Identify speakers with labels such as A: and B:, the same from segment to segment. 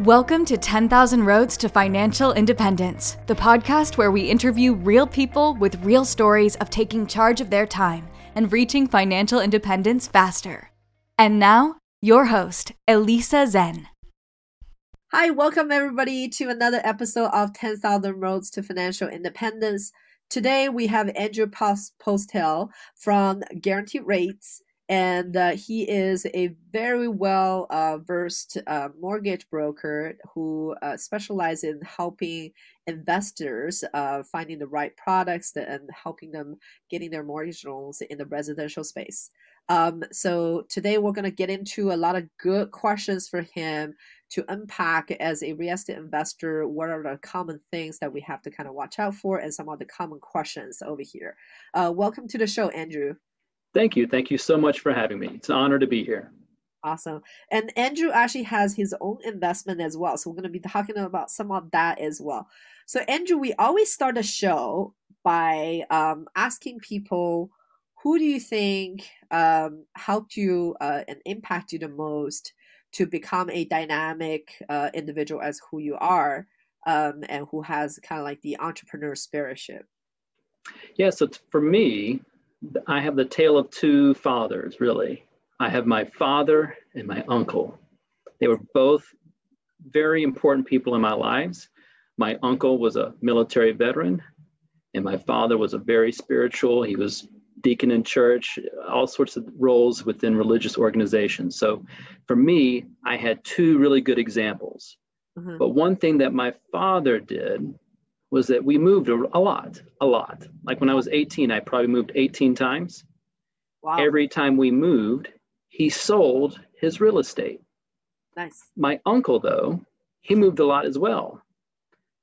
A: Welcome to 10,000 Roads to Financial Independence, the podcast where we interview real people with real stories of taking charge of their time and reaching financial independence faster. And now, your host, Elisa Zen.
B: Hi, welcome everybody to another episode of 10,000 Roads to Financial Independence. Today we have Andrew Postel from Guaranteed Rates and uh, he is a very well uh, versed uh, mortgage broker who uh, specializes in helping investors uh, finding the right products and helping them getting their mortgage loans in the residential space. Um, so today we're going to get into a lot of good questions for him to unpack as a real estate investor. What are the common things that we have to kind of watch out for, and some of the common questions over here. Uh, welcome to the show, Andrew.
C: Thank you. Thank you so much for having me. It's an honor to be here.
B: Awesome. And Andrew actually has his own investment as well. So we're going to be talking about some of that as well. So, Andrew, we always start a show by um, asking people who do you think um, helped you uh, and impact you the most to become a dynamic uh, individual as who you are um, and who has kind of like the entrepreneur spirit?
C: Yeah, so for me, I have the tale of two fathers, really. I have my father and my uncle. They were both very important people in my lives. My uncle was a military veteran, and my father was a very spiritual. He was deacon in church, all sorts of roles within religious organizations. So for me, I had two really good examples. Mm-hmm. But one thing that my father did was that we moved a, lot, a lot. Like when I was 18, I probably moved 18 times. Wow. Every time we moved, he sold his real estate.
B: Nice.
C: My uncle, though, he moved a lot as well.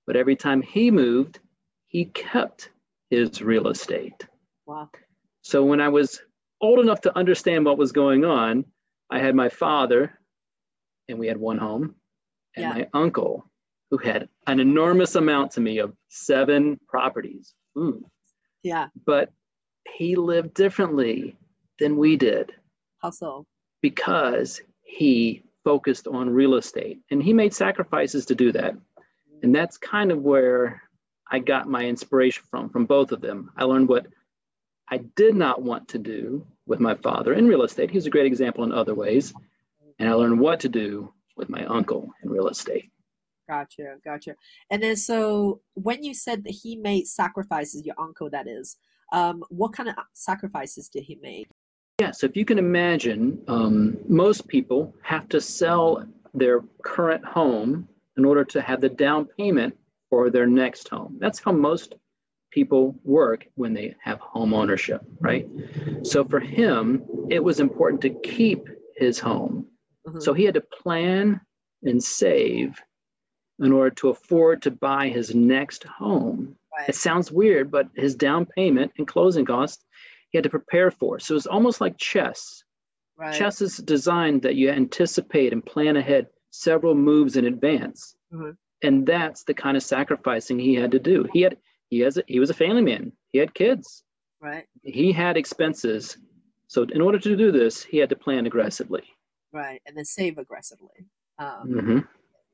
C: But every time he moved, he kept his real estate.
B: Wow.
C: So when I was old enough to understand what was going on, I had my father, and we had one home, and yeah. my uncle, who had an enormous amount to me of seven properties. Ooh.
B: Yeah.
C: But he lived differently than we did.
B: How so?
C: Because he focused on real estate and he made sacrifices to do that. And that's kind of where I got my inspiration from, from both of them. I learned what I did not want to do with my father in real estate. He was a great example in other ways. And I learned what to do with my uncle in real estate.
B: Gotcha, gotcha. And then so when you said that he made sacrifices, your uncle that is, um, what kind of sacrifices did he make?
C: Yeah, so if you can imagine, um, most people have to sell their current home in order to have the down payment for their next home. That's how most people work when they have home ownership, right? So for him, it was important to keep his home. Mm-hmm. So he had to plan and save in order to afford to buy his next home. Right. It sounds weird, but his down payment and closing costs he had to prepare for. So it's almost like chess. Right. Chess is designed that you anticipate and plan ahead several moves in advance. Mm-hmm. And that's the kind of sacrificing he had to do. He had he has a, he was a family man. He had kids.
B: Right.
C: He had expenses. So in order to do this, he had to plan aggressively.
B: Right, and then save aggressively. Um, mm-hmm.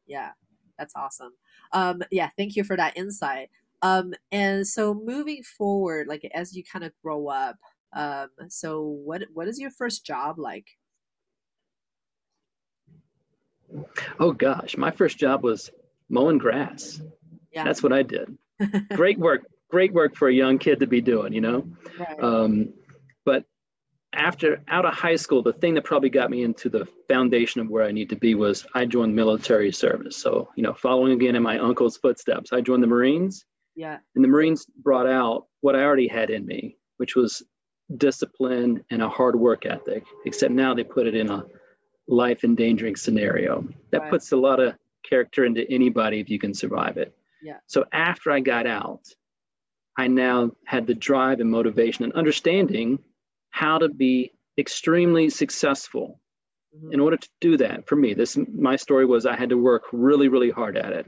B: Yeah that's awesome. Um, yeah, thank you for that insight. Um, and so moving forward, like as you kind of grow up, um, so what what is your first job like?
C: Oh gosh, my first job was mowing grass. Yeah. That's what I did. great work, great work for a young kid to be doing, you know. Right. Um, after out of high school, the thing that probably got me into the foundation of where I need to be was I joined military service. So, you know, following again in my uncle's footsteps, I joined the Marines.
B: Yeah.
C: And the Marines brought out what I already had in me, which was discipline and a hard work ethic, except now they put it in a life endangering scenario. That right. puts a lot of character into anybody if you can survive it.
B: Yeah.
C: So after I got out, I now had the drive and motivation and understanding how to be extremely successful. Mm-hmm. In order to do that, for me, this my story was I had to work really, really hard at it.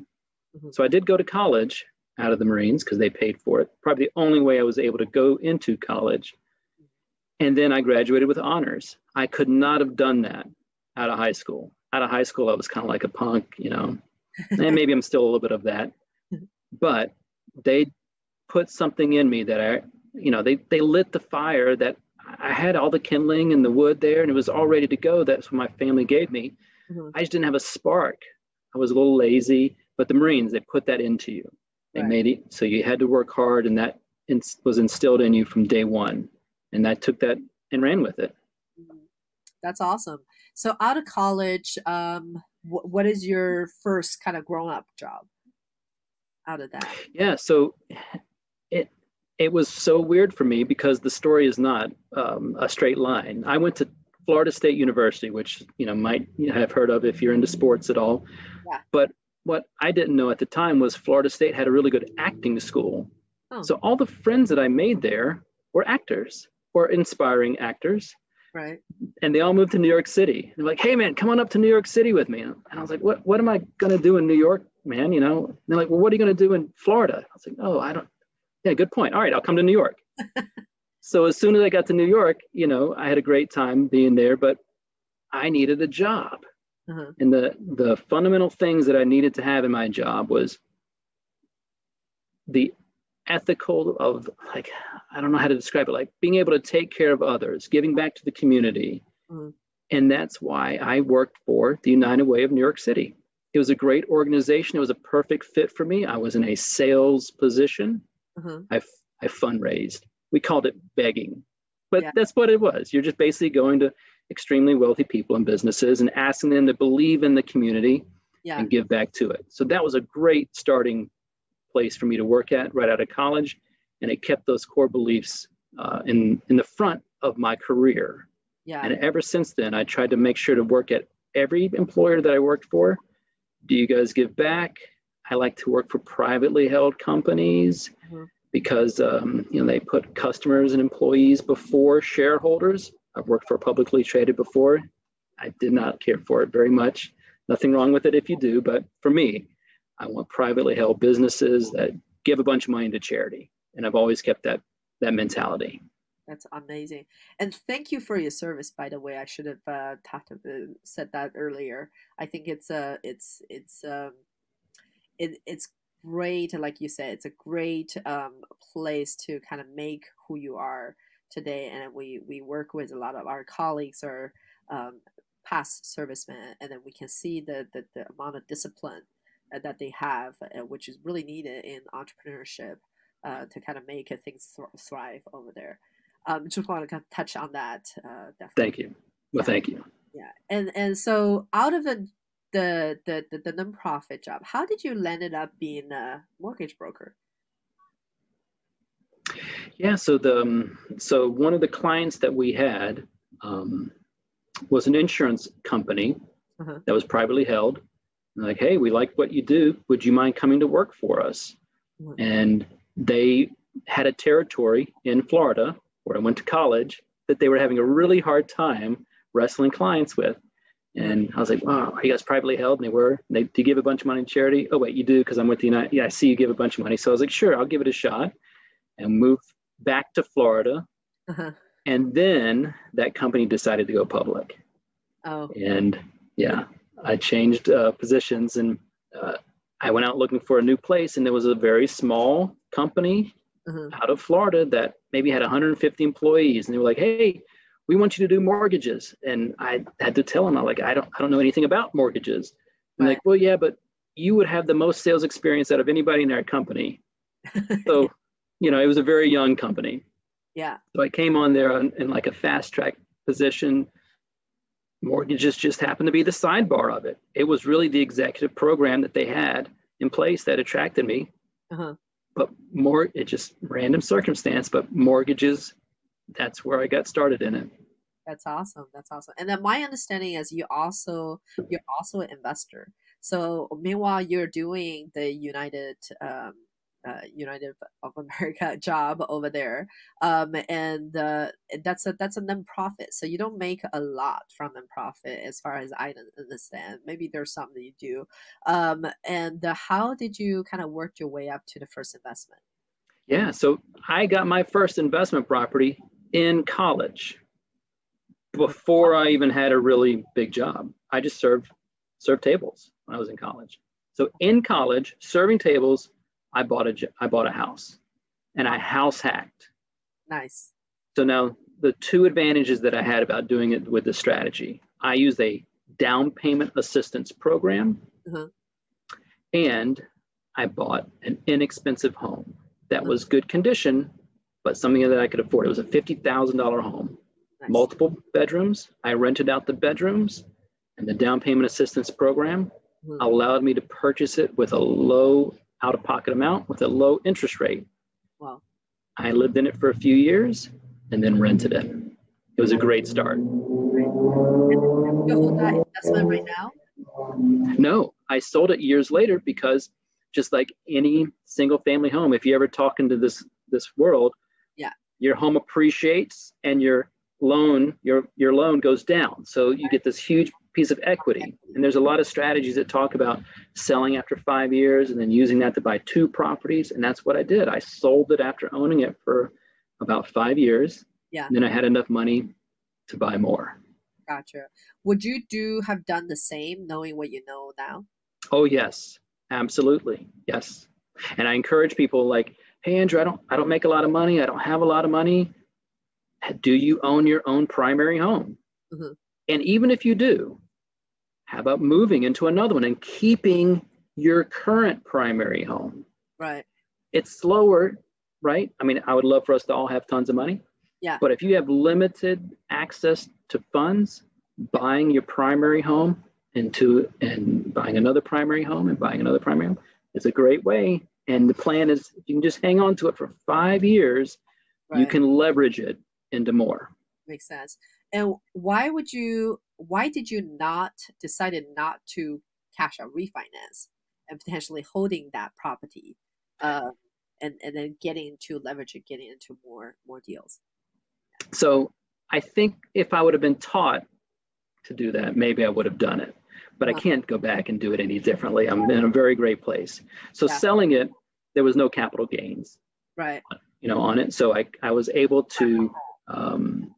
C: Mm-hmm. So I did go to college out of the Marines because they paid for it. Probably the only way I was able to go into college. And then I graduated with honors. I could not have done that out of high school. out of high school, I was kind of like a punk, you know, and maybe I'm still a little bit of that. But they put something in me that I, you know, they they lit the fire that I had all the kindling and the wood there, and it was all ready to go. That's what my family gave me. Mm-hmm. I just didn't have a spark. I was a little lazy, but the Marines they put that into you. They right. made it so you had to work hard, and that was instilled in you from day one. And I took that and ran with it. Mm-hmm.
B: That's awesome. So out of college, um, wh- what is your first kind of grown up job out of that?
C: Yeah, so it it was so weird for me because the story is not um, a straight line. I went to Florida State University, which you know might have heard of if you're into sports at all. Yeah. But what I didn't know at the time was Florida State had a really good acting school. Oh. So all the friends that I made there were actors or inspiring actors.
B: Right.
C: And they all moved to New York City. They're like, hey man, come on up to New York City with me. And I was like, what what am I gonna do in New York, man? You know? And they're like, well, what are you gonna do in Florida? I was like, oh, I don't yeah, good point. All right, I'll come to New York. so as soon as I got to New York, you know, I had a great time being there, but I needed a job. Uh-huh. And the the fundamental things that I needed to have in my job was the ethical of like I don't know how to describe it, like being able to take care of others, giving back to the community. Uh-huh. And that's why I worked for the United Way of New York City. It was a great organization. It was a perfect fit for me. I was in a sales position. Uh-huh. I, I fundraised. We called it begging, but yeah. that's what it was. You're just basically going to extremely wealthy people and businesses and asking them to believe in the community yeah. and give back to it. So that was a great starting place for me to work at right out of college, and it kept those core beliefs uh, in in the front of my career. Yeah. And ever since then, I tried to make sure to work at every employer that I worked for. Do you guys give back? I like to work for privately held companies mm-hmm. because um, you know they put customers and employees before shareholders. I've worked for publicly traded before. I did not care for it very much. Nothing wrong with it if you do, but for me, I want privately held businesses that give a bunch of money to charity, and I've always kept that that mentality.
B: That's amazing, and thank you for your service. By the way, I should have uh, talked, uh, said that earlier. I think it's a uh, it's it's um, it, it's great like you said it's a great um, place to kind of make who you are today and we we work with a lot of our colleagues or um, past servicemen and then we can see the, the, the amount of discipline uh, that they have uh, which is really needed in entrepreneurship uh, to kind of make things thrive over there. Um, just want to kind of touch on that uh,
C: definitely. thank you. Well thank you.
B: Yeah. And and so out of a the the the, the nonprofit job. How did you land it up being a mortgage broker?
C: Yeah, so the um, so one of the clients that we had um, was an insurance company uh-huh. that was privately held. Like, hey, we like what you do. Would you mind coming to work for us? Uh-huh. And they had a territory in Florida where I went to college that they were having a really hard time wrestling clients with. And I was like, wow, are you guys privately held? And they were. And they, do you give a bunch of money to charity? Oh, wait, you do because I'm with the United. Yeah, I see you give a bunch of money. So I was like, sure, I'll give it a shot and move back to Florida. Uh-huh. And then that company decided to go public.
B: Oh.
C: And yeah, I changed uh, positions and uh, I went out looking for a new place. And there was a very small company uh-huh. out of Florida that maybe had 150 employees. And they were like, hey, we want you to do mortgages. And I had to tell them, I'm like, I don't, I don't know anything about mortgages. And right. like, well, yeah, but you would have the most sales experience out of anybody in our company. So, you know, it was a very young company.
B: Yeah.
C: So I came on there in, in like a fast track position. Mortgages just happened to be the sidebar of it. It was really the executive program that they had in place that attracted me. Uh-huh. But more, it just random circumstance, but mortgages that's where I got started in it.
B: That's awesome. That's awesome. And then my understanding is you also you're also an investor. So meanwhile, you're doing the United um, uh, United of America job over there, um, and uh, that's a that's a nonprofit. So you don't make a lot from nonprofit, as far as I understand. Maybe there's something that you do. Um, and uh, how did you kind of work your way up to the first investment?
C: Yeah, so I got my first investment property in college before I even had a really big job. I just served served tables when I was in college. So in college, serving tables, I bought a I bought a house, and I house hacked.
B: Nice.
C: So now the two advantages that I had about doing it with the strategy, I used a down payment assistance program,
B: uh-huh.
C: and I bought an inexpensive home that was good condition, but something that I could afford. It was a fifty thousand dollar home, nice. multiple bedrooms. I rented out the bedrooms, and the down payment assistance program mm-hmm. allowed me to purchase it with a low out of pocket amount with a low interest rate.
B: Wow.
C: I lived in it for a few years and then rented it. It was a great start.
B: You hold that investment right now?
C: No, I sold it years later because just like any single family home, if you ever talk into this this world, your home appreciates and your loan your your loan goes down. So you get this huge piece of equity. And there's a lot of strategies that talk about selling after five years and then using that to buy two properties. And that's what I did. I sold it after owning it for about five years.
B: Yeah.
C: And then I had enough money to buy more.
B: Gotcha. Would you do have done the same knowing what you know now?
C: Oh yes, absolutely. Yes. And I encourage people like, hey Andrew, I don't I don't make a lot of money. I don't have a lot of money. Do you own your own primary home? Mm-hmm. And even if you do, how about moving into another one and keeping your current primary home?
B: Right.
C: It's slower, right? I mean, I would love for us to all have tons of money.
B: Yeah.
C: But if you have limited access to funds, buying your primary home into and buying another primary home and buying another primary home is a great way. And the plan is if you can just hang on to it for five years, right. you can leverage it into more.
B: Makes sense. And why would you? Why did you not decided not to cash out refinance and potentially holding that property, uh, and and then getting into leverage and getting into more more deals?
C: So I think if I would have been taught to do that, maybe I would have done it. But I uh-huh. can't go back and do it any differently. I'm in a very great place. So yeah. selling it, there was no capital gains,
B: right?
C: You know, on it. So I I was able to um,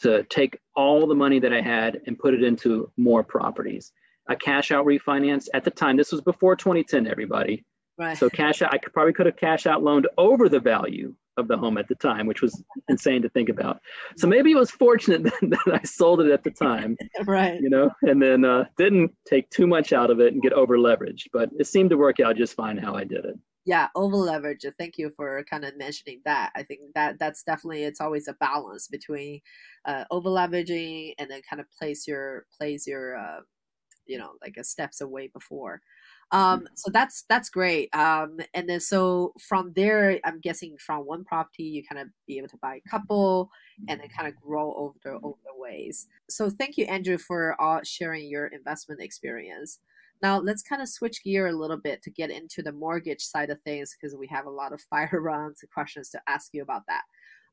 C: to take all the money that I had and put it into more properties. A cash out refinance at the time, this was before 2010, everybody.
B: Right.
C: So cash out, I could probably could have cash out loaned over the value of the home at the time, which was insane to think about. So maybe it was fortunate that, that I sold it at the time,
B: right?
C: You know, and then uh, didn't take too much out of it and get over leveraged. But it seemed to work out just fine how I did it
B: yeah over leverage thank you for kind of mentioning that i think that that's definitely it's always a balance between uh, over leveraging and then kind of place your place your uh, you know like a steps away before um mm-hmm. so that's that's great um and then so from there i'm guessing from one property you kind of be able to buy a couple and then kind of grow over the over the ways so thank you andrew for all sharing your investment experience now let's kind of switch gear a little bit to get into the mortgage side of things because we have a lot of fire runs and questions to ask you about that.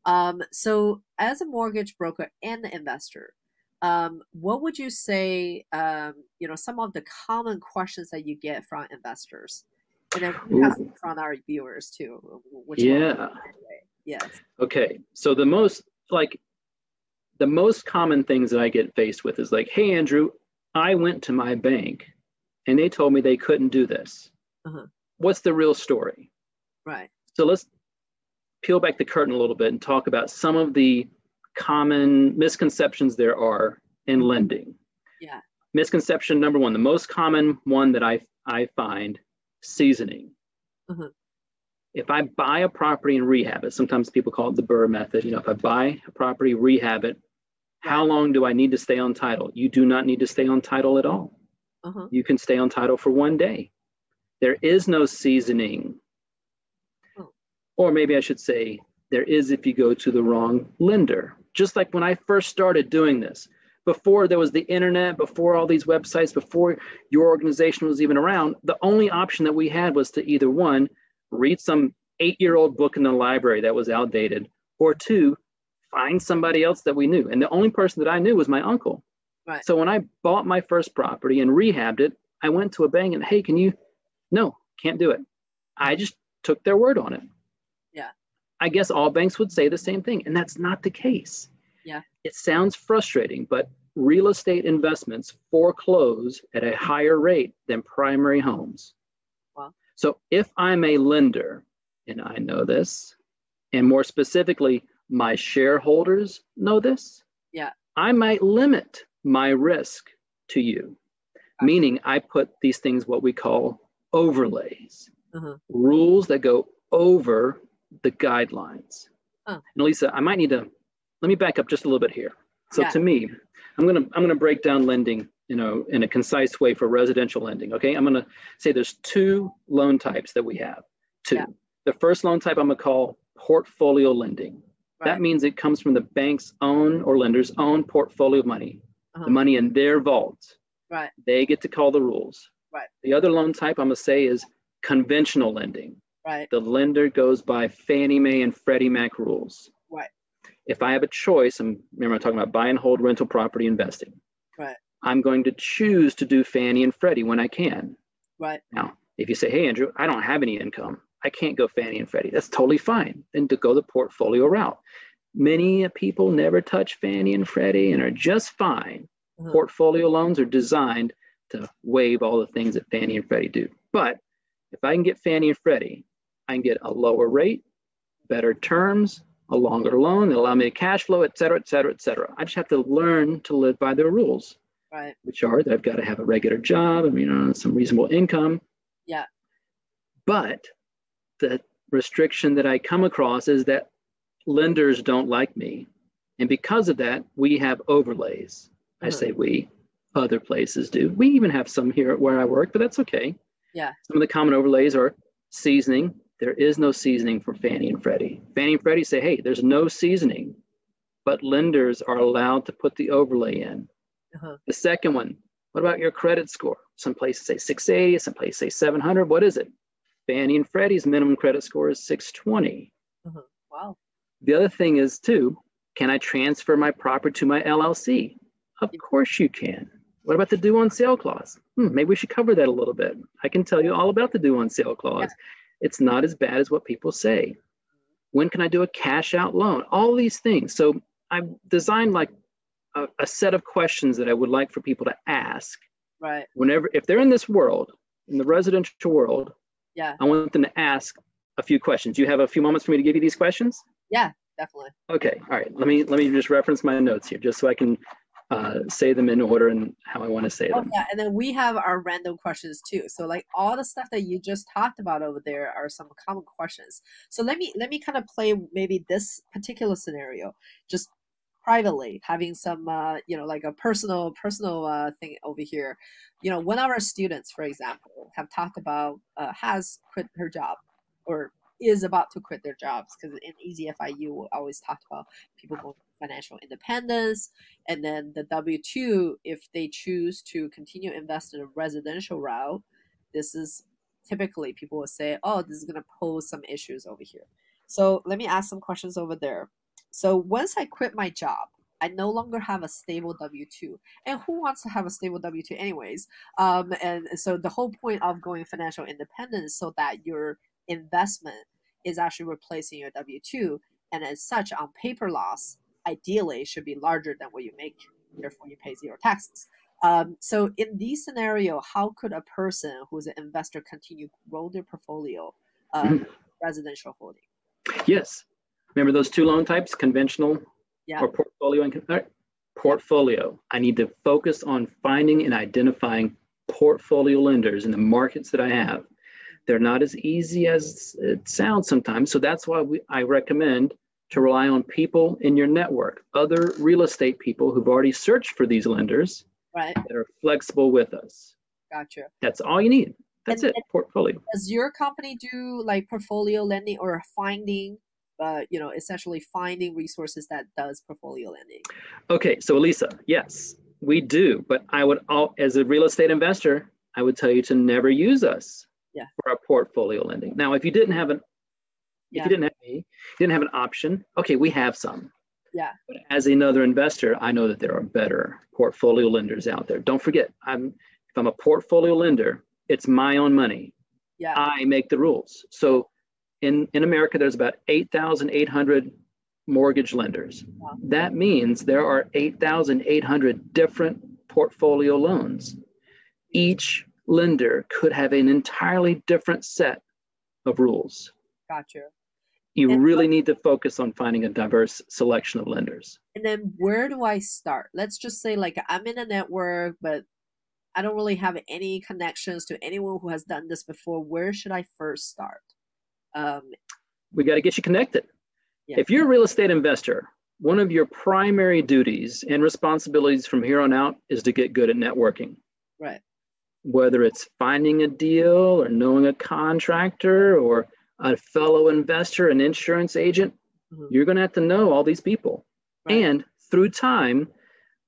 B: Um, so as a mortgage broker and investor, um, what would you say, um, you know, some of the common questions that you get from investors? And then from our viewers too.
C: yeah.
B: Yes.
C: Okay. So the most like the most common things that I get faced with is like, hey Andrew, I went to my bank and they told me they couldn't do this. Uh-huh. What's the real story?
B: Right.
C: So let's peel back the curtain a little bit and talk about some of the common misconceptions there are in lending.
B: Yeah.
C: Misconception number one, the most common one that I, I find seasoning. Uh-huh. If I buy a property and rehab it, sometimes people call it the BRRRR method. You know, if I buy a property, rehab it, how long do I need to stay on title? You do not need to stay on title at all uh-huh. you can stay on title for one day. There is no seasoning. Oh. Or maybe I should say, there is if you go to the wrong lender. Just like when I first started doing this, before there was the internet, before all these websites, before your organization was even around, the only option that we had was to either one, read some eight year old book in the library that was outdated, or two, find somebody else that we knew. And the only person that I knew was my uncle.
B: Right.
C: So when I bought my first property and rehabbed it, I went to a bank and, hey, can you? No, can't do it. I just took their word on it. I guess all banks would say the same thing, and that's not the case.
B: Yeah.
C: It sounds frustrating, but real estate investments foreclose at a higher rate than primary homes.
B: Wow.
C: So if I'm a lender, and I know this, and more specifically, my shareholders know this,
B: Yeah.
C: I might limit my risk to you,
B: Gotcha.
C: meaning I put these things what we call overlays,
B: Uh-huh.
C: rules that go over the guidelines.
B: Huh.
C: And Lisa, I might need to let me back up just a little bit here. So
B: Yeah.
C: to me, I'm gonna I'm gonna break down lending, you know, in a concise way for residential lending. Okay, I'm gonna say there's two loan types that we have. Two.
B: Yeah.
C: The first loan type I'm gonna call portfolio lending.
B: Right.
C: That means it comes from the bank's own or lender's own portfolio of money,
B: Uh-huh.
C: the money in their vault.
B: Right.
C: They get to call the rules.
B: Right.
C: The other loan type I'm gonna say is conventional lending.
B: Right.
C: The lender goes by Fannie Mae and Freddie Mac rules.
B: Right.
C: If I have a choice, I'm remember I'm talking about buy and hold rental property investing.
B: Right.
C: I'm going to choose to do Fannie and Freddie when I can.
B: Right.
C: Now, if you say, hey, Andrew, I don't have any income, I can't go Fannie and Freddie, that's totally fine. Then to go the portfolio route. Many people never touch Fannie and Freddie and are just fine.
B: Uh-huh.
C: Portfolio loans are designed to waive all the things that Fannie and Freddie do. But if I can get Fannie and Freddie, I can get a lower rate, better terms, a longer loan that allow me to cash flow, et cetera, et cetera, et cetera. I just have to learn to live by their rules
B: Right.
C: which are that I've got to have a regular job, I mean, uh, some reasonable income.
B: Yeah.
C: But the restriction that I come across is that lenders don't like me. And because of that, we have overlays. I
B: Mhm.
C: say we, other places do. We even have some here where I work, but that's okay.
B: Yeah.
C: Some of the common overlays are seasoning. There is no seasoning for Fannie and Freddie. Fannie and Freddie say, hey, there's no seasoning, but lenders are allowed to put the overlay in.
B: Uh-huh.
C: The second one, what about your credit score? Some places say 680, some places say 700. What is it? Fannie and Freddie's minimum credit score is 620.
B: Wow.
C: The other thing is too, can I transfer my property to my LLC? Of course you can. What about the due on sale clause? Hmm, maybe we should cover that a little bit. I can tell you all about the due on sale clause. It's not as bad as what people say. When can I do a cash out loan? All these things. So I've designed like a, a set of questions that I would like for people to ask
B: Right.
C: whenever, if they're in this world, in the residential world,
B: Yeah.
C: I want them to ask a few questions. Do you have a few moments for me to give you these questions?
B: Yeah, definitely.
C: Okay, all right. Let me let me just reference my notes here, just so I can uh, say them in order and how I want to say
B: Oh
C: them.
B: yeah, and then we have our random questions too. So like all the stuff that you just talked about over there are some common questions. So let me let me kind of play maybe this particular scenario just privately, having some uh, you know like a personal personal uh, thing over here. You know, one of our students, for example, have talked about uh, has quit her job or is about to quit their jobs because in Easy FIU we always talked about people going financial independence and then the W two, if they choose to continue invest in a residential route, this is typically people will say, "Oh, this is going to pose some issues over here." So let me ask some questions over there. So once I quit my job, I no longer have a stable W two, and who wants to have a stable W two anyways? Um, and so the whole point of going financial independence so that your investment is actually replacing your W two, and as such, on paper loss, ideally should be larger than what you make therefore you pay zero taxes um, so in this scenario how could a person who's an investor continue grow their portfolio of
C: Mhm.
B: residential holding
C: Yes. Remember those two loan types, conventional
B: Yeah.
C: or portfolio and right. portfolio. I need to focus on finding and identifying portfolio lenders in the markets that I have. They're not as easy as it sounds sometimes. So that's why we, I recommend to rely on people in your network, other real estate people who've already searched for these lenders
B: right
C: that are flexible with us.
B: gotcha
C: That's all you need. That's
B: And-
C: it. Portfolio.
B: does your company do like portfolio lending or finding uh, you know essentially finding resources that does portfolio lending
C: Okay, so Elisa, yes, we do, but I would all as a real estate investor, I would tell you to never use us
B: Yeah.
C: for our portfolio lending. Now, if you didn't have an if
B: Yeah.
C: you didn't have you didn't have an option, okay, we have some.
B: Yeah.
C: But as another investor, I know that there are better portfolio lenders out there. Don't forget, I'm if I'm a portfolio lender, it's my own money.
B: yeah
C: I make the rules. So in, in America, there's about 8,800 mortgage lenders. Wow. That means there are 8,800 different portfolio loans. Each lender could have an entirely different set of rules.
B: Gotcha.
C: You
B: And
C: really
B: what-
C: need to focus on finding a diverse selection of lenders.
B: And then where do I start? Let's just say like I'm in a network, but I don't really have any connections to anyone who has done this before. Where should I first start? Um,
C: We got to get you connected.
B: yeah.
C: If you're a real estate investor, one of your primary duties and responsibilities from here on out is to get good at networking.
B: right.
C: Whether it's finding a deal or knowing a contractor or a fellow investor, an insurance agent,
B: Mhm.
C: you're going to have to know all these people.
B: Right.
C: And through time,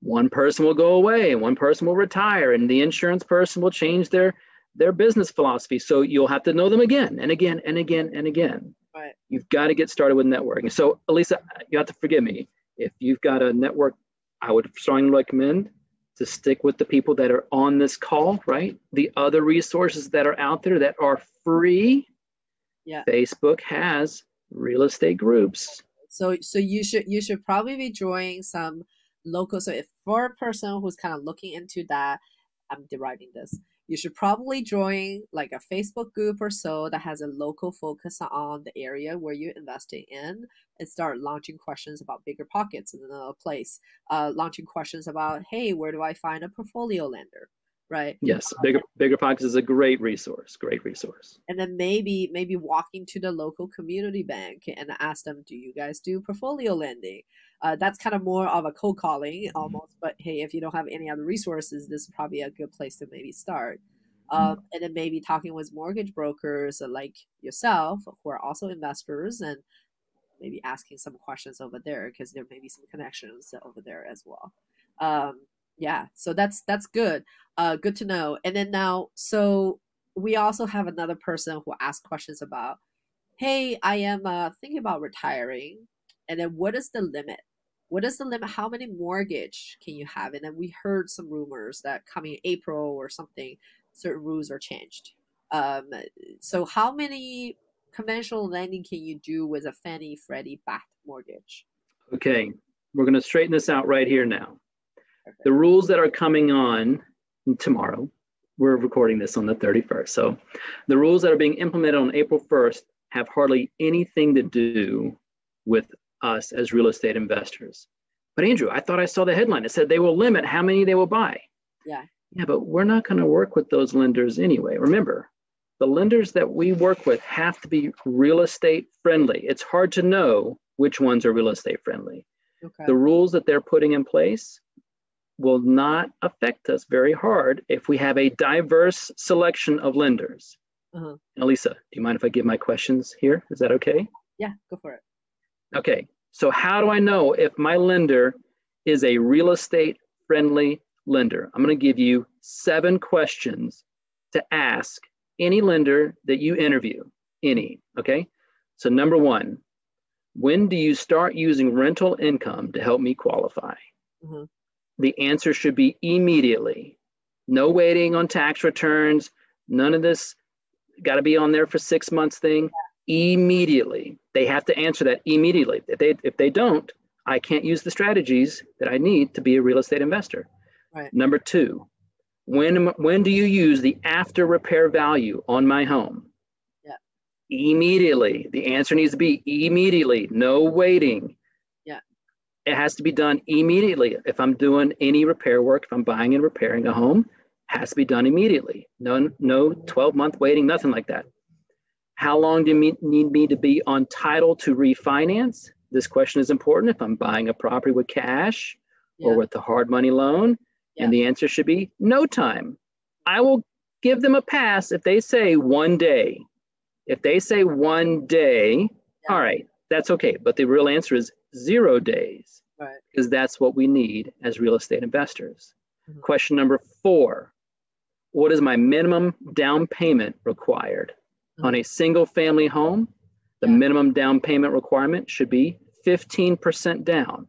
C: one person will go away and one person will retire and the insurance person will change their their business philosophy. So you'll have to know them again and again and again and again.
B: Right.
C: You've got to get started with networking. So Elisa, you have to forgive me. If you've got a network, I would strongly recommend to stick with the people that are on this call, right? The other resources that are out there that are free.
B: Yeah.
C: Facebook has real estate groups.
B: So so you should you should probably be joining some local. So if for a person who's kind of looking into that, I'm deriving this. You should probably join like a Facebook group or so that has a local focus on the area where you're investing in, and start launching questions about BiggerPockets in another place. Uh, launching questions about, hey, where do I find a portfolio lender, right?
C: Yes, bigger BiggerPockets is a great resource. Great resource.
B: and then maybe maybe walking to the local community bank and ask them do you guys do portfolio lending uh, that's kind of more of a cold calling almost but hey if you don't have any other resources this is probably a good place to maybe start um, and then maybe talking with mortgage brokers like yourself who are also investors and maybe asking some questions over there because there may be some connections over there as well um, yeah so that's that's good uh, good to know. And then now so we also have another person who asked questions about hey i am uh, thinking about retiring and then what is the limit? What is the limit? How many mortgage can you have? And then we heard some rumors that coming april or something certain rules are changed. Um, so how many conventional lending can you do with a fannie freddie backed mortgage?
C: Okay, we're going to straighten this out right here now.
B: Perfect.
C: The rules that are coming on tomorrow, we're recording this on the 31st. So the rules that are being implemented on April 1st have hardly anything to do with us as real estate investors. But Andrew, I thought I saw the headline. It said they will limit how many they will buy.
B: Yeah.
C: Yeah, but we're not going to work with those lenders anyway. Remember, the lenders that we work with have to be real estate friendly. It's hard to know which ones are real estate friendly.
B: okay
C: The rules that they're putting in place will not affect us very hard if we have a diverse selection of lenders.
B: Uh-huh.
C: Now, Lisa, do you mind if I give my questions here? Is that okay?
B: yeah go for it
C: Okay, so how do I know if my lender is a real estate friendly lender? I'm going to give you seven questions to ask any lender that you interview, any, okay? So, number one, when do you start using rental income to help me qualify?
B: Mhm.
C: The answer should be immediately. No waiting on tax returns, none of this got to be on there for six months thing immediately. They have to answer that immediately. If they if they don't, I can't use the strategies that I need to be a real estate investor.
B: Right.
C: Number two, when when do you use the after repair value on my home?
B: Yeah.
C: Immediately. The answer needs to be immediately. No waiting.
B: Yeah.
C: It has to be done immediately. If I'm doing any repair work, if I'm buying and repairing a home, has to be done immediately. No, no 12 month waiting, nothing like that. How long do you need me to be on title to refinance? This question is important if I'm buying a property with cash or with a hard money loan. And the answer should be no time. I will give them a pass if they say one day. If they say one day,
B: Yeah.
C: all right, that's okay. But the real answer is zero days
B: right
C: because that's what we need as real estate investors.
B: Mhm.
C: Question number four What is my minimum down payment required? On a single family home, the
B: Yeah.
C: minimum down payment requirement should be 15% down.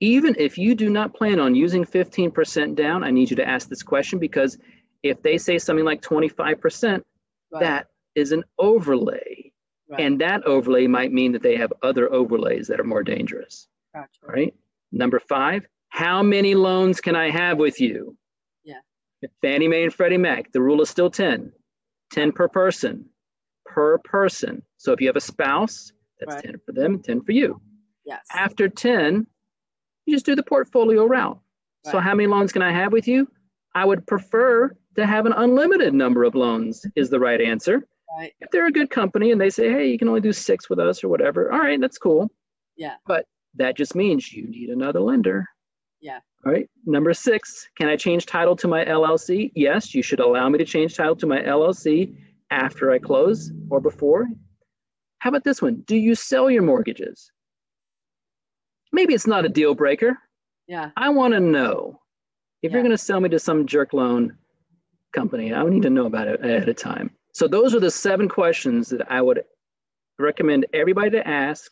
C: Even if you do not plan on using 15% down, I need you to ask this question because if they say something like 25%,
B: right
C: that is an overlay.
B: Right.
C: And that overlay might mean that they have other overlays that are more dangerous.
B: gotcha.
C: All right. Number five, how many loans can I have with you?
B: Yeah.
C: Fannie Mae and Freddie Mac, the rule is still 10, 10 per person, per person. So if you have a spouse, that's
B: Right.
C: 10 for them, 10 for you.
B: Yes.
C: After 10, you just do the portfolio route. So how many loans can I have with you? I would prefer to have an unlimited number of loans is the right answer.
B: Right.
C: If they're a good company and they say, hey, you can only do six with us or whatever, all right, that's cool.
B: Yeah.
C: But that just means you need another lender.
B: Yeah.
C: All right. Number six, can I change title to my LLC? Yes, you should allow me to change title to my LLC after I close or before. How about this one? Do you sell your mortgages? Maybe it's not a deal breaker.
B: Yeah.
C: I want to know if you're going to sell me to some jerk loan company. I need to know about it ahead of time. So those are the seven questions that I would recommend everybody to ask,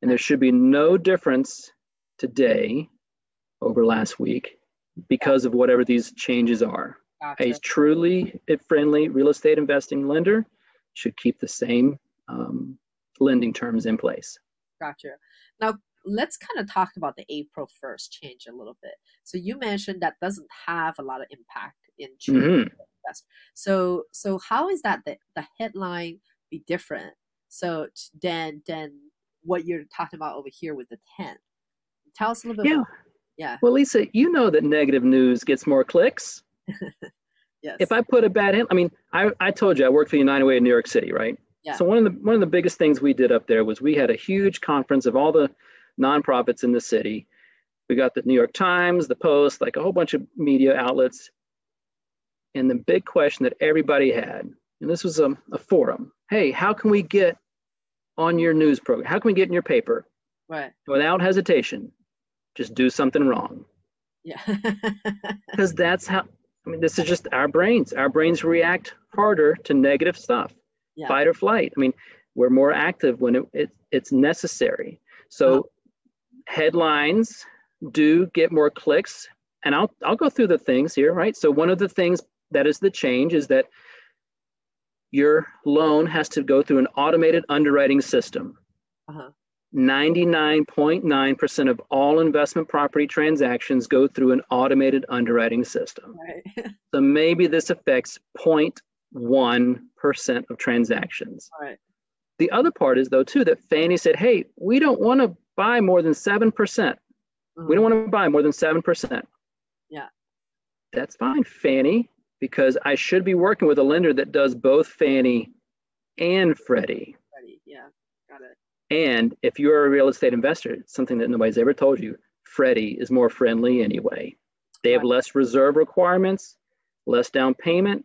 C: and there should be no difference today over last week because of whatever these changes are.
B: Gotcha.
C: A truly friendly real estate investing lender should keep the same um, lending terms in place.
B: Gotcha. Now let's kind of talk about the April 1st change a little bit. So you mentioned that doesn't have a lot of impact in choosing
C: Mhm.
B: Investor. So so how is that the, the headline be different? So t- than than what you're talking about over here with the 10. Tell us a little bit
C: Yeah.
B: more. Yeah.
C: Well, Lisa, you know that negative news gets more clicks.
B: Yes.
C: if I put a bad hit, I mean, I, I told you I worked for United Way in New York City, right?
B: Yeah.
C: So one of the one of the biggest things we did up there was we had a huge conference of all the nonprofits in the city. We got the New York Times, the Post, like a whole bunch of media outlets. And the big question that everybody had, and this was a, a forum, hey, how can we get on your news program? How can we get in your paper
B: right.
C: without hesitation? Just do something wrong
B: Yeah.
C: because that's how i mean this is just our brains our brains react harder to negative stuff
B: Yeah.
C: fight or flight i mean we're more active when it, it it's necessary so
B: Uh-huh.
C: headlines do get more clicks and i'll i'll go through the things here right so one of the things that is the change is that your loan has to go through an automated underwriting system
B: Uh-huh.
C: 99.9% of all investment property transactions go through an automated underwriting system.
B: Right.
C: So maybe this affects 0.1% of transactions.
B: right.
C: The other part is, though, too, that Fannie said, hey, we don't want to buy more than 7%. We don't want to buy more than 7%.
B: Yeah.
C: That's fine, Fannie, because I should be working with a lender that does both Fannie and Freddie.
B: Ready. Yeah. Got it.
C: And if you're a real estate investor, something that nobody's ever told you, Freddie is more friendly anyway. They have less reserve requirements, less down payment.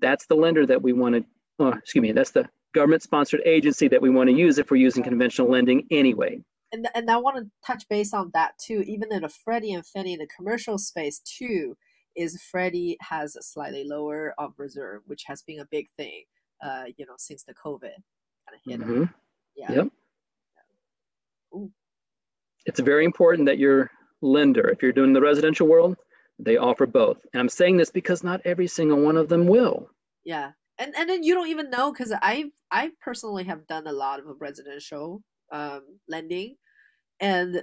C: That's the lender that we want to, oh, excuse me, that's the government sponsored agency that we want to use if we're using conventional lending anyway.
B: and and I want to touch base on that too. Even in the Freddie and Fannie in the commercial space too, is Freddie has a slightly lower of reserve, which has been a big thing, uh, you know, since the COVID kind of hit.
C: Mhm.
B: Yeah.
C: Yep. It's very important that your lender, if you're doing the residential world, they offer both. And I'm saying this because not every single one of them will.
B: Yeah. And and then you don't even know because I I personally have done a lot of residential um, lending, and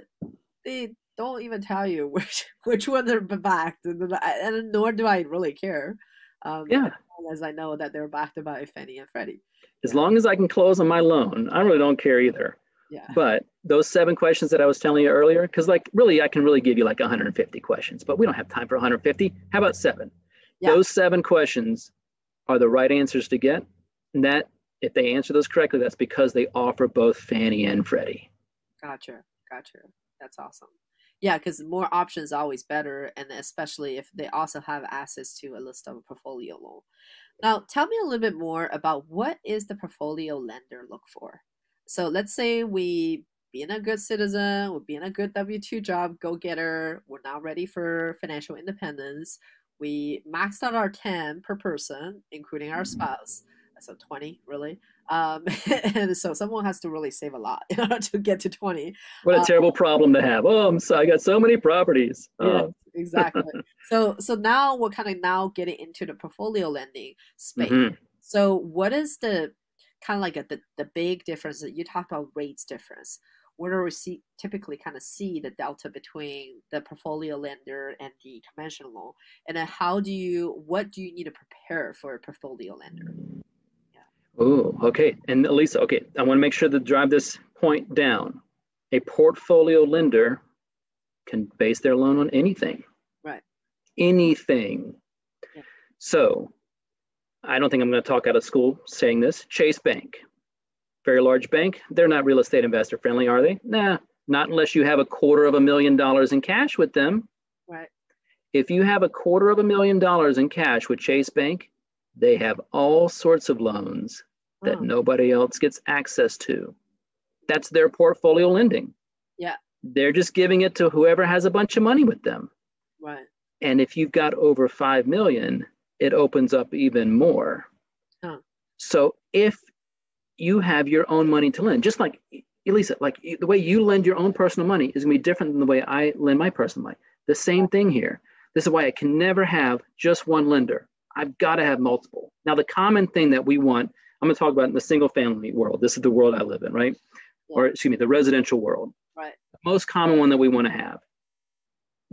B: they don't even tell you which which ones are backed, and, and nor do I really care. Um,
C: Yeah.
B: as long as I know that they're backed by Fannie and Freddie.
C: As long as I can close on my loan, I really don't care either.
B: Yeah.
C: But those seven questions that I was telling you earlier, because like really, I can really give you like 150 questions, but we don't have time for 150. How about seven?
B: Yeah.
C: Those seven questions are the right answers to get. And that, if they answer those correctly, that's because they offer both Fannie and Freddie.
B: Gotcha. Gotcha. That's awesome. Yeah, because more options are always better, and especially if they also have access to a list of a portfolio loan. Now, tell me a little bit more about what is the portfolio lender look for. So let's say we being a good citizen, we're being a good W two job go getter, we're now ready for financial independence. We maxed out our ten per person, including our mm-hmm. spouse. So twenty, really. Um, and so someone has to really save a lot in order to get to twenty.
C: What a
B: Uh,
C: terrible problem to have. Oh, I'm so, I got so many properties.
B: Yeah,
C: Oh,
B: exactly. so so now we're kind of now getting into the portfolio lending space.
C: mhm.
B: So what is the kind of like a, the the big difference that you talked about rates difference. Where do we see typically kind of see the delta between the portfolio lender and the conventional loan, and then how do you what do you need to prepare for a portfolio lender?
C: Oh, okay. And Lisa, okay, I want to make sure to drive this point down. A portfolio lender can base their loan on anything.
B: Right.
C: Anything.
B: Yeah.
C: So I don't think I'm going to talk out of school saying this. Chase Bank, very large bank. They're not real estate investor friendly, are they? Nah, not unless you have a quarter of a million dollars in cash with them.
B: Right.
C: If you have a quarter of a million dollars in cash with Chase Bank, they have all sorts of loans that
B: Oh,
C: nobody else gets access to. That's their portfolio lending.
B: Yeah.
C: They're just giving it to whoever has a bunch of money with them.
B: right.
C: And if you've got over 5 million, it opens up even more.
B: Huh.
C: So if you have your own money to lend, just like Elisa, like the way you lend your own personal money is gonna be different than the way I lend my personal money. The same thing here. This is why I can never have just one lender. I've got to have multiple. Now, the common thing that we want, I'm gonna talk about in the single family world. This is the world I live in, right? Or excuse me, the residential world.
B: Right.
C: The most common one that we want to have.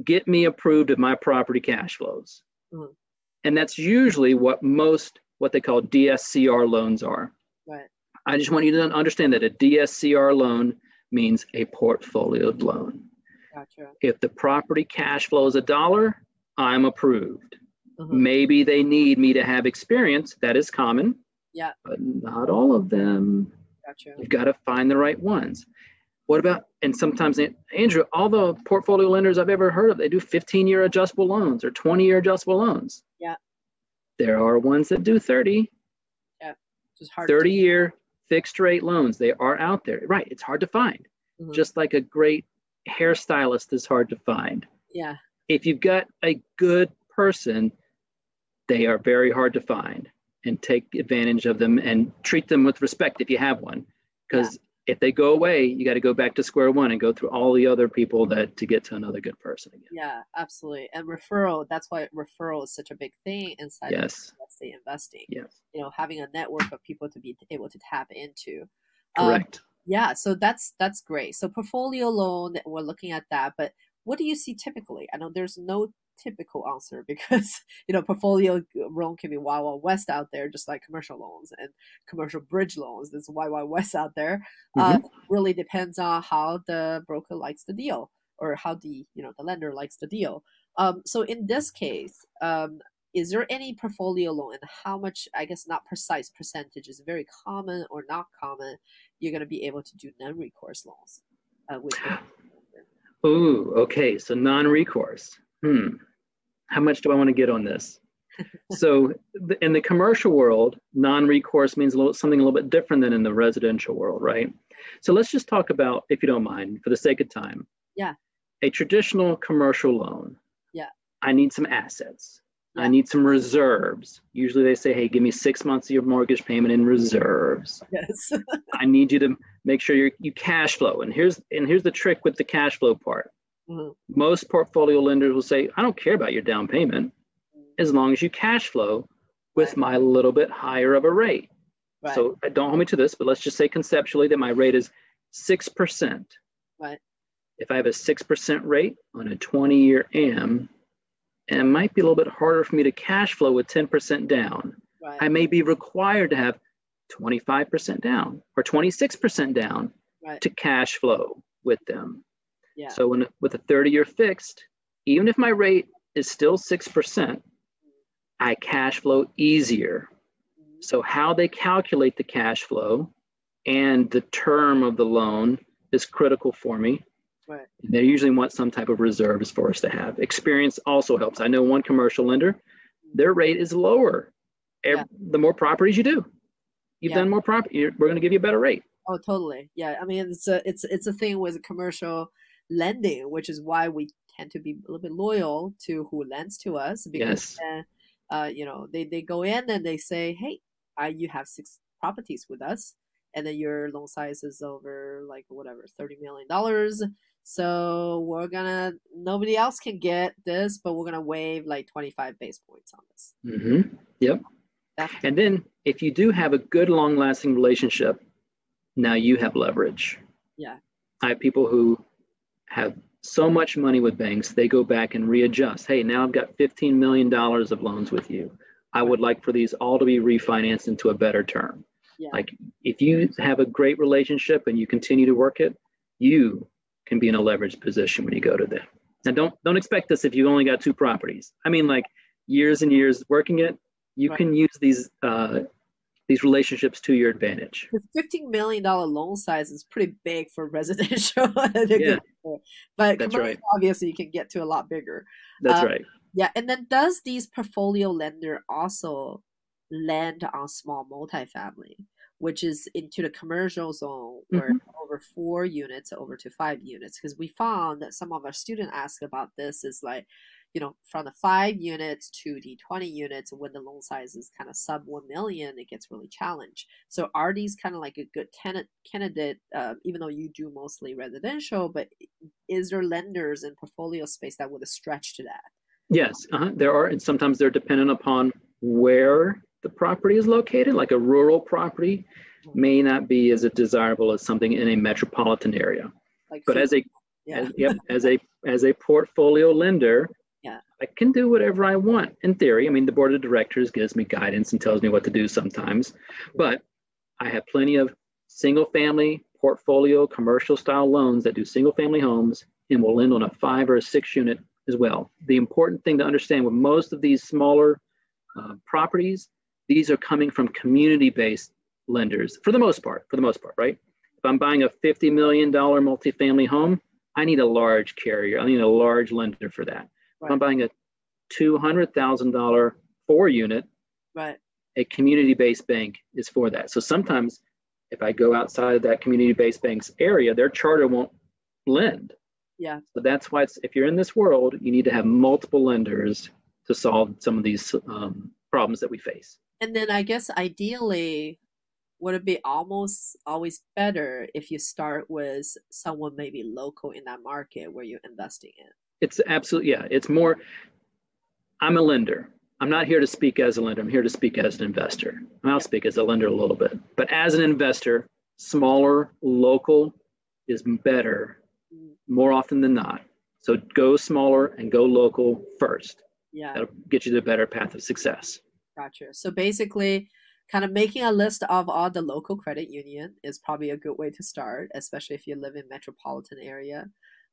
C: Get me approved of my property cash flows.
B: Mhm.
C: And that's usually what most what they call DSCR loans are.
B: Right.
C: I just want you to understand that a DSCR loan means a portfolio loan.
B: Gotcha.
C: If the property cash flow is a dollar, I'm approved.
B: Mhm.
C: Maybe they need me to have experience. That is common.
B: Yeah.
C: But not all of them.
B: Gotcha.
C: You've got to find the right ones. What about, and sometimes, Andrew, all the portfolio lenders I've ever heard of, they do 15 year adjustable loans or 20 year adjustable loans.
B: Yeah.
C: There are ones that do 30, Yeah.
B: Just hard.
C: 30
B: to,
C: year fixed rate loans. They are out there. Right. It's hard to find.
B: Mhm.
C: Just like a great hairstylist is hard to find.
B: Yeah.
C: If you've got a good person, they are very hard to find and take advantage of them and treat them with respect if you have one. Because if they go away, you got to go back to square one and go through all the other people that to get to another good person again.
B: Yeah. Absolutely. And referral. That's why referral is such a big thing inside of
C: Yes.
B: real estate investing.
C: Yes.
B: You know, having a network of people to be able to tap into. Um,
C: Correct.
B: yeah. So that's that's great. So portfolio loan, we're looking at that. But what do you see typically? I know there's no typical answer because you know portfolio loan can be wild wild west out there, just like commercial loans and commercial bridge loans. There's wild wild west out there. Uh, really depends on how the broker likes the deal or how the you know the lender likes the deal. Um, so in this case, um, is there any portfolio loan and how much? I guess not precise percentage is very common or not common. You're going to be able to do non-recourse loans uh, with.
C: Ooh, okay. So non-recourse. Hmm. How much do I want to get on this? so in the commercial world, non-recourse means a little, something a little bit different than in the residential world, right? So let's just talk about, if you don't mind, for the sake of time.
B: Yeah.
C: A traditional commercial loan.
B: Yeah.
C: I need some assets. I need some reserves. Usually they say, hey, give me six months of your mortgage payment in reserves.
B: yes.
C: I need you to make sure you you cash flow. And here's and here's the trick with the cash flow part.
B: Mhm.
C: Most portfolio lenders will say, I don't care about your down payment as long as you cash flow with
B: Right.
C: my little bit higher of a rate.
B: Right.
C: So don't hold me to this, but let's just say conceptually that my rate is six percent.
B: Right.
C: If I have a six percent rate on a 20-year AM, and it might be a little bit harder for me to cash flow with 10% down.
B: right.
C: I may be required to have 25% down or 26% down
B: right.
C: to cash flow with them.
B: Yeah.
C: So when, with a 30 year fixed, even if my rate is still 6%, I cash flow easier. So how they calculate the cash flow and the term of the loan is critical for me.
B: Right.
C: They usually want some type of reserves for us to have. Experience also helps. I know one commercial lender, their rate is lower. Ev-
B: Yeah.
C: The more properties you do, you've
B: Yeah.
C: done more property. We're going to give you a better rate.
B: Oh, totally. Yeah. I mean, it's a it's it's a thing with commercial lending, which is why we tend to be a little bit loyal to who lends to us because
C: Yes.
B: then, uh, you know, they they go in and they say, hey, I you have six properties with us, and then your loan size is over like whatever thirty million dollars. So we're gonna nobody else can get this, but we're gonna waive like twenty five base points on this.
C: hmm Yep. And then if you do have a good long lasting relationship, now you have leverage.
B: Yeah.
C: I have people who have so much money with banks, they go back and readjust. Hey, now I've got $15 million of loans with you. I would like for these all to be refinanced into a better term.
B: Yeah.
C: Like if you have a great relationship and you continue to work it, you can be in a leveraged position when you go to them. Now don't don't expect this if you've only got two properties. I mean like years and years working it, you
B: Right.
C: can use these uh, these relationships to your advantage.
B: The fifteen million dollar loan size is pretty big for residential.
C: Yeah.
B: but
C: That's right.
B: obviously you can get to a lot bigger.
C: That's
B: Uh,
C: right.
B: Yeah, and then does these portfolio lender also lend on small multifamily, which is into the commercial zone where over four units over to five units? Because we found that some of our students ask about this is like, you know, from the five units to the 20 units, when the loan size is kind of sub 1 million, it gets really challenged. So are these kind of like a good tenant candidate, uh, even though you do mostly residential, but is there lenders in portfolio space that would stretch to that?
C: Yes, uh-huh. there are, and sometimes they're dependent upon where the property is located. Like a rural property may not be as desirable as something in a metropolitan area.
B: Like
C: But as a
B: yeah.
C: as, yep, as a as a portfolio lender. I can do whatever I want in theory. I mean, the board of directors gives me guidance and tells me what to do sometimes, but I have plenty of single family portfolio commercial style loans that do single family homes and will lend on a five or a six unit as well. The important thing to understand with most of these smaller uh, properties, these are coming from community based lenders for the most part, for the most part, right? If I'm buying a $50 million multifamily home, I need a large carrier. I need a large lender for that. If I'm buying a $200,000 four unit,
B: Right.
C: a community based bank is for that. So sometimes if I go outside of that community based bank's area, their charter won't lend.
B: Yeah.
C: So that's why it's, if you're in this world, you need to have multiple lenders to solve some of these um, problems that we face.
B: And then I guess ideally, would it be almost always better if you start with someone maybe local in that market where you're investing in?
C: It's absolutely, yeah, it's more, I'm a lender. I'm not here to speak as a lender. I'm here to speak as an investor. And I'll speak as a lender a little bit. But as an investor, smaller, local is better more often than not. So go smaller and go local first.
B: Yeah,
C: That'll get you to a better path of success.
B: gotcha. So basically, kind of making a list of all the local credit union is probably a good way to start, especially if you live in metropolitan area.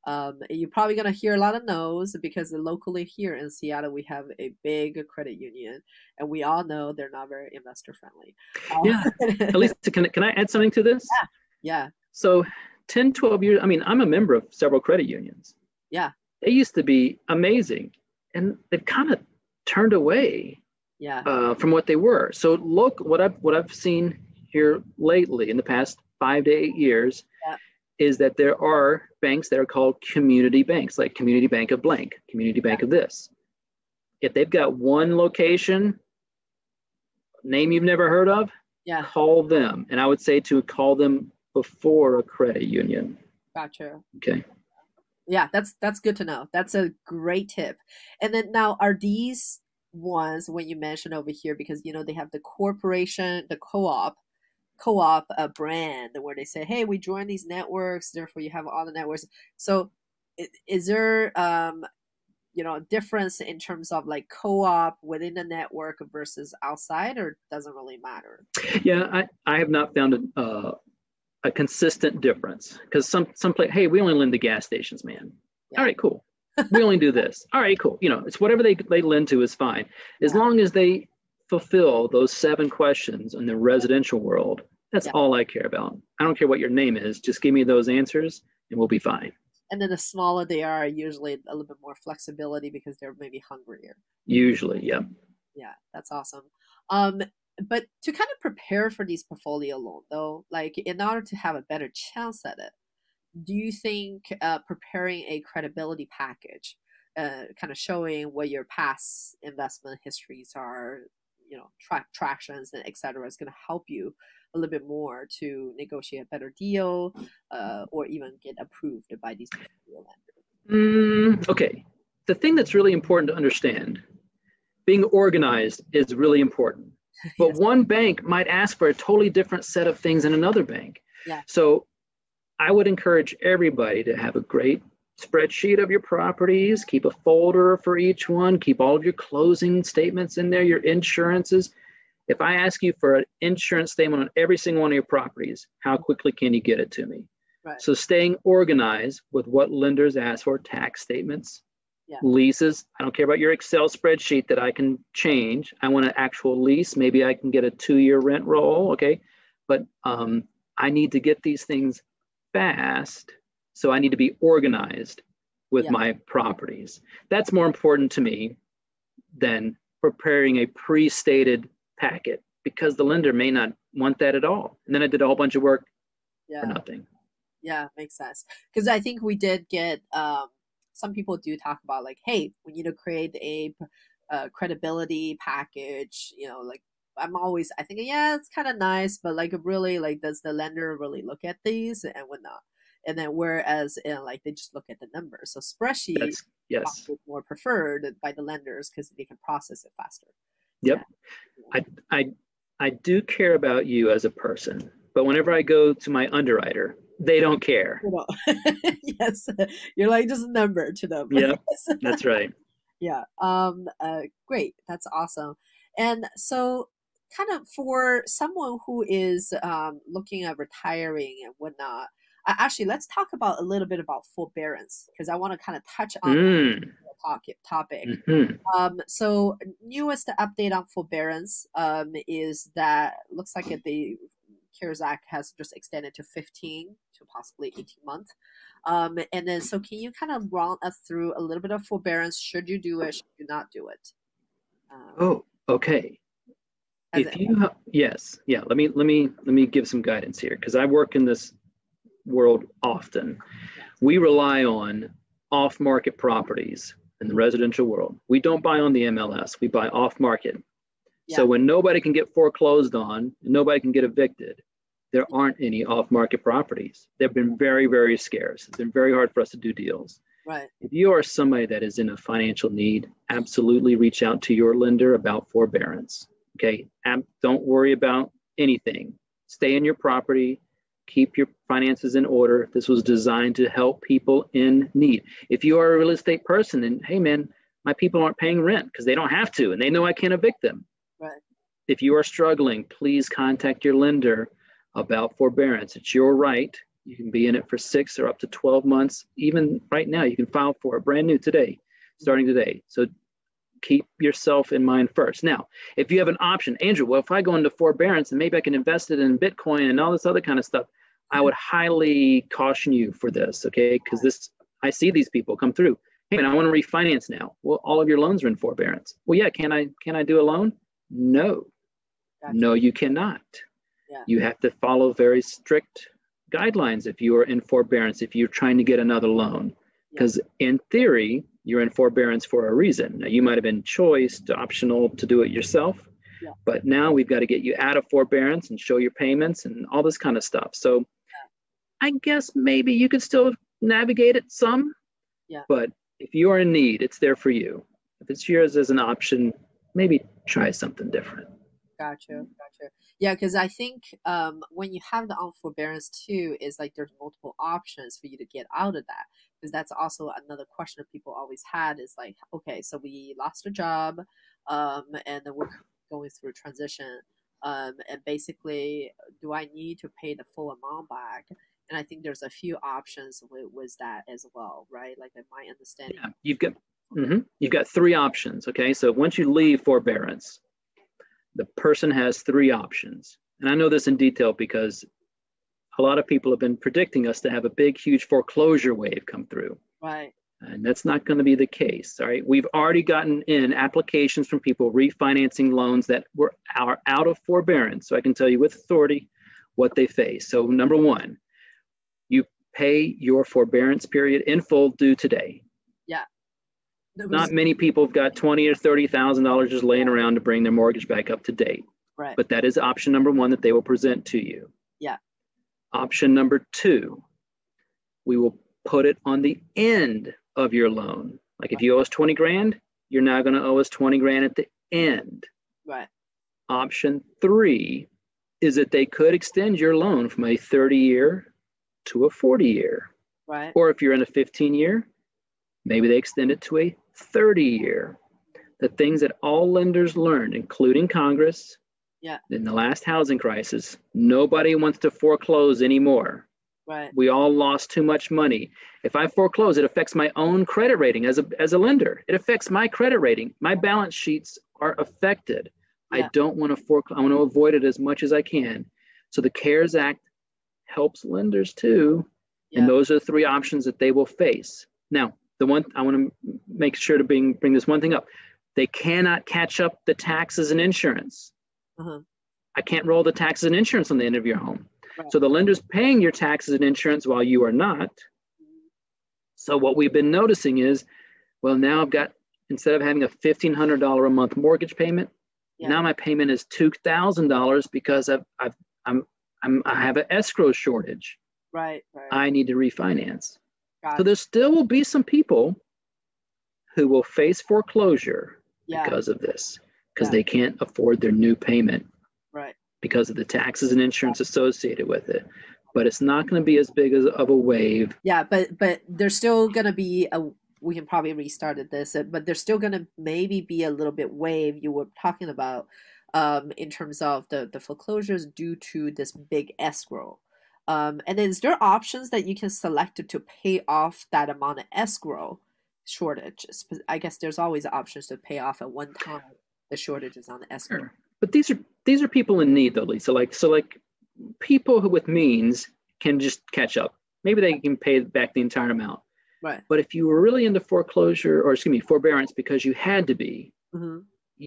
B: Um, you're probably gonna hear a lot of no's because locally here in Seattle we have a big credit union, and we all know they're not very investor friendly.
C: Yeah, At least, can, can I add something to this?
B: yeah,
C: So 10, 12 years, I mean, I'm a member of several credit unions.
B: Yeah.
C: They used to be amazing and they've kind of turned away
B: yeah,
C: uh, from what they were. So look, what I've, what I've seen here lately in the past five to eight years
B: Yeah.
C: Is that there are banks that are called community banks, like Community Bank of blank, Community Bank of this. If they've got one location, name you've never heard of,
B: yeah.
C: call them. And I would say to call them before a credit union.
B: Gotcha.
C: Okay.
B: Yeah, that's that's good to know. That's a great tip. And then now are these ones when you mentioned over here because you know they have the corporation, the co-op, co-op a brand where they say, "Hey, we join these networks, therefore you have all the networks." So is there um you know a difference in terms of like co-op within the network versus outside or doesn't really matter?
C: Yeah, I, I have not found a, uh, a consistent difference because some some play, hey, we only lend to gas stations, man.
B: Yeah.
C: All right, cool. we only do this. All right, cool. You know, it's whatever they they lend to is fine as
B: Yeah.
C: long as they fulfill those seven questions in the residential world. That's
B: Yeah.
C: all I care about. I don't care what your name is. Just give me those answers, and we'll be fine.
B: And then the smaller they are, usually a little bit more flexibility because they're maybe hungrier.
C: Usually, yeah.
B: Yeah, that's awesome. Um, but to kind of prepare for these portfolio loan though, like in order to have a better chance at it, do you think uh, preparing a credibility package, uh, kind of showing what your past investment histories are, you know, track tractions and et cetera, is going to help you a little bit more to negotiate a better deal, uh, or even get approved by these?
C: Mm, okay. The thing that's really important to understand, being organized is really important. But
B: Yes.
C: one bank might ask for a totally different set of things in another bank.
B: Yeah.
C: So I would encourage everybody to have a great spreadsheet of your properties, keep a folder for each one, keep all of your closing statements in there, your insurances. If I ask you for an insurance statement on every single one of your properties, how quickly can you get it to me?
B: Right.
C: So staying organized with what lenders ask for, tax statements,
B: Yeah.
C: leases. I don't care about your Excel spreadsheet that I can change. I want an actual lease. Maybe I can get a two-year rent roll. Okay. But um, I need to get these things fast. So I need to be organized with
B: Yeah.
C: my properties. That's more important to me than preparing a pre-stated packet because the lender may not want that at all. And then I did a whole bunch of work
B: Yeah.
C: for nothing.
B: Yeah, makes sense. Because I think we did get um, some people do talk about like, hey, we need to create a uh, credibility package. You know, like I'm always I think yeah, it's kind of nice, but like really, like does the lender really look at these and whatnot? And then whereas in, like they just look at the numbers. So spreadsheet
C: That's yes.
B: is more preferred by the lenders because they can process it faster.
C: Yep. I, I, I do care about you as a person, but whenever I go to my underwriter, they don't care.
B: Yes, you're like just a number to them.
C: Yep. That's right.
B: yeah um uh great that's awesome and so kind of for someone who is um looking at retiring and whatnot actually let's talk about a little bit about forbearance because i want to kind of touch on
C: Mm,
B: the topic topic
C: mhm.
B: um so newest update on forbearance um is that looks like the cares act has just extended to 15 to possibly 18 months um, and then, so can you kind of run us through a little bit of forbearance? Should you do it? Should you not do it? Um,
C: Oh, okay. If you, yes, yeah. Let me let me let me give some guidance here because I work in this world often. We rely on off-market properties in the residential world. We don't buy on the MLS. We buy off-market. So when nobody can get foreclosed on, nobody can get evicted, there aren't any off-market properties. They've been very, very scarce. It's been very hard for us to do deals.
B: right.
C: If you are somebody that is in a financial need, absolutely reach out to your lender about forbearance. Okay. Don't worry about anything. Stay in your property, keep your finances in order. This was designed to help people in need. If you are a real estate person and, hey, man, my people aren't paying rent because they don't have to and they know I can't evict them.
B: Right.
C: If you are struggling, please contact your lender about forbearance. It's your right. You can be in it for six or up to 12 months. Even right now, you can file for it brand new today, starting today. So keep yourself in mind first. Now, if you have an option, Andrew, well, if I go into forbearance and maybe I can invest it in Bitcoin and all this other kind of stuff, I would highly caution you for this, okay? Because this, I see these people come through. Hey, man, I want to refinance now. Well, all of your loans are in forbearance. Well, yeah, can I can I do a loan? No,
B: Gotcha.
C: no, you cannot.
B: Yeah.
C: You have to follow very strict guidelines if you are in forbearance, if you're trying to get another loan. Because in theory, you're in forbearance for a reason. Now, you might have been choiced, optional to do it yourself,
B: Yeah.
C: but now we've got to get you out of forbearance and show your payments and all this kind of stuff. So I guess maybe you could still navigate it some.
B: Yeah.
C: But if you are in need, it's there for you. If it's yours as an option, maybe try something different.
B: Gotcha, gotcha. Yeah, because I think um, when you have the on forbearance too, is like there's multiple options for you to get out of that. Because that's also another question that people always had is like, okay, so we lost a job, um, and then we're going through transition, um, and basically, do I need to pay the full amount back? And I think there's a few options with, with that as well, right? Like in my understanding.
C: Yeah, you've got mhm. you've got three options. Okay, so once you leave forbearance, the person has three options, and I know this in detail because a lot of people have been predicting us to have a big, huge foreclosure wave come through,
B: Right.
C: and that's not going to be the case. All right, we've already gotten in applications from people refinancing loans that were are out of forbearance, so I can tell you with authority what they face. So number one, pay your forbearance period in full due today.
B: Yeah. was-
C: Not many people have got twenty or thirty thousand dollars just laying around to bring their mortgage back up to date.
B: right.
C: But that is option number one that they will present to you.
B: Yeah.
C: Option number two, we will put it on the end of your loan. Like if you owe us twenty grand, you're now going to owe us twenty grand at the end.
B: right.
C: Option three is that they could extend your loan from a 30 year to a 40 year.
B: Right.
C: Or if you're in a 15 year, maybe they extend it to a 30 year. The things that all lenders learned, including Congress,
B: Yeah.
C: in the last housing crisis, nobody wants to foreclose anymore.
B: Right.
C: We all lost too much money. If I foreclose, it affects my own credit rating as a, as a lender. It affects my credit rating. My balance sheets are affected. I don't want to foreclose. I want to avoid it as much as I can. So the CARES Act helps lenders too.
B: Yeah.
C: And those are the three options that they will face. Now, the one I want to make sure to bring, bring this one thing up. They cannot catch up the taxes and insurance.
B: Uh-huh.
C: I can't roll the taxes and insurance on the end of your home.
B: Right.
C: So the lender's paying your taxes and insurance while you are not. So what we've been noticing is, well, now I've got instead of having a fifteen hundred dollar a month mortgage payment,
B: Yeah.
C: now my payment is two thousand dollars because I've, I've I'm I'm I have an escrow shortage.
B: Right. Right.
C: I need to refinance.
B: Got
C: So
B: it.
C: there still will be some people who will face foreclosure
B: yeah.
C: because of this, because
B: Yeah.
C: they can't afford their new payment
B: Right.
C: because of the taxes and insurance associated with it. But it's not going to be as big as of a wave.
B: Yeah, but but there's still gonna be a. We can probably restart at this, but there's still gonna maybe be a little bit wave you were talking about, um, in terms of the the foreclosures due to this big escrow. Um, and then is there options that you can select to, pay off that amount of escrow shortage? I guess there's always options to pay off at one time the shortages on the escrow.
C: Sure. But these are these are people in need though, Lisa. Like so like people who with means can just catch up. Maybe they can pay back the entire amount.
B: Right.
C: But if you were really into foreclosure or excuse me, forbearance because you had to be,
B: hmm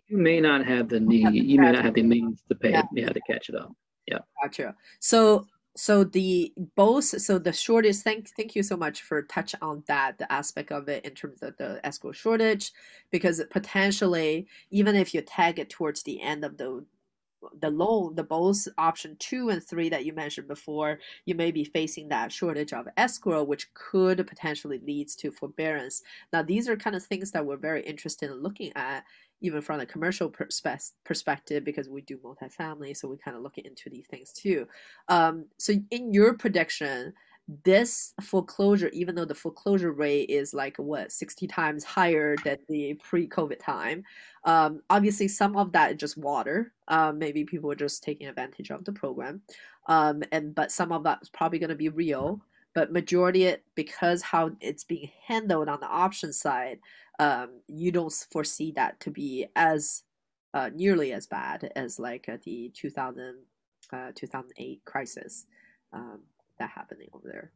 C: you may not have the need,
B: the
C: you may not have the means to pay
B: Yeah.
C: it, yeah, to catch it up. Yeah.
B: Gotcha. So so the both so the shortage thank thank you so much for touch on that the aspect of it in terms of the escrow shortage because potentially even if you tag it towards the end of the the loan the both option two and three that you mentioned before you may be facing that shortage of escrow which could potentially leads to forbearance now these are kind of things that we're very interested in looking at even from a commercial perspe- perspective because we do multifamily so we kind of look into these things too. Um, so in your prediction this foreclosure even though the foreclosure rate is like what 60 times higher than the pre-covid time um, obviously some of that is just water. Um, maybe people are just taking advantage of the program. Um, and but some of that is probably going to be real. But majority it because how it's being handled on the option side um, you don't foresee that to be as uh, nearly as bad as like uh, the 2000 uh, 2008 crisis um, that happening over there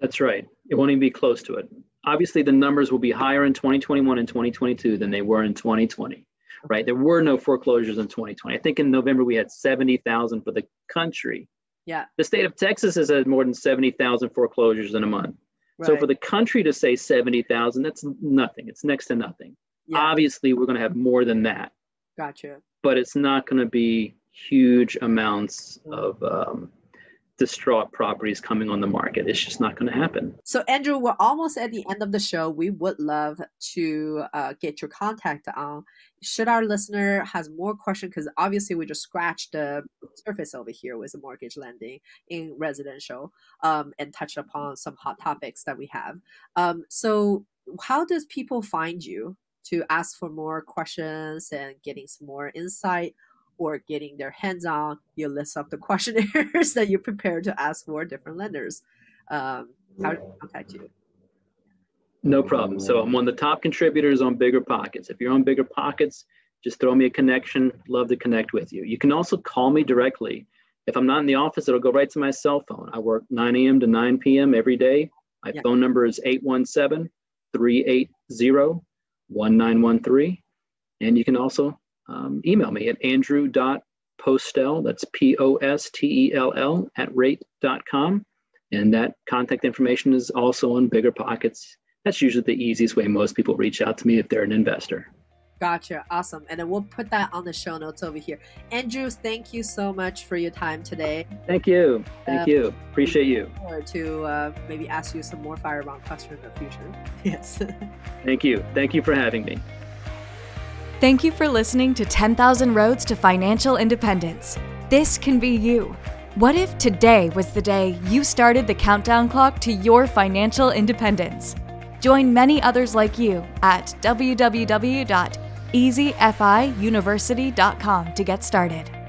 C: That's right. It won't even be close to it. Obviously, the numbers will be higher in 2021 and 2022 than they were in 2020, right? There were no foreclosures in 2020. I think in November we had 70,000 for the country.
B: yeah
C: The state of Texas has had more than 70,000 foreclosures in a month. So for the country to say 70,000, that's nothing. It's next to nothing.
B: yeah.
C: Obviously, we're going to have more than that,
B: gotcha.
C: But it's not going to be huge amounts of um, distraught properties coming on the market. It's just not going to happen.
B: So, Andrew, we're almost at the end of the show. We would love to uh, get your contact on. Should our listener has more questions, because obviously we just scratched the surface over here with the mortgage lending in residential, um, and touched upon some hot topics that we have. Um, so, how does people find you to ask for more questions and getting some more insight? Or getting their hands on your list of the questionnaires that you prepared to ask for different lenders. Um, how to contact you.
C: No problem. So I'm one of the top contributors on BiggerPockets. If you're on BiggerPockets, just throw me a connection. Love to connect with you. You can also call me directly. If I'm not in the office, it'll go right to my cell phone. I work 9 a.m. to 9 p.m. every day. My
B: Yeah.
C: phone number is 817 380 1913. And you can also um, email me at andrew.postell, that's P O S T E L L, at rate.com. And that contact information is also on BiggerPockets that's usually the easiest way most people reach out to me if they're an investor.
B: Gotcha. Awesome. And then we'll put that on the show notes over here. Andrew, thank you so much for your time today.
C: Thank you. Thank
B: Uh,
C: you. Appreciate you.
B: Or to uh, maybe ask you some more firebound questions in the future. Yes.
C: Thank you. Thank you for having me.
A: Thank you for listening to 10,000 Roads to Financial Independence. This can be you. What if today was the day you started the countdown clock to your financial independence? Join many others like you at www.easyfiuniversity.com to get started.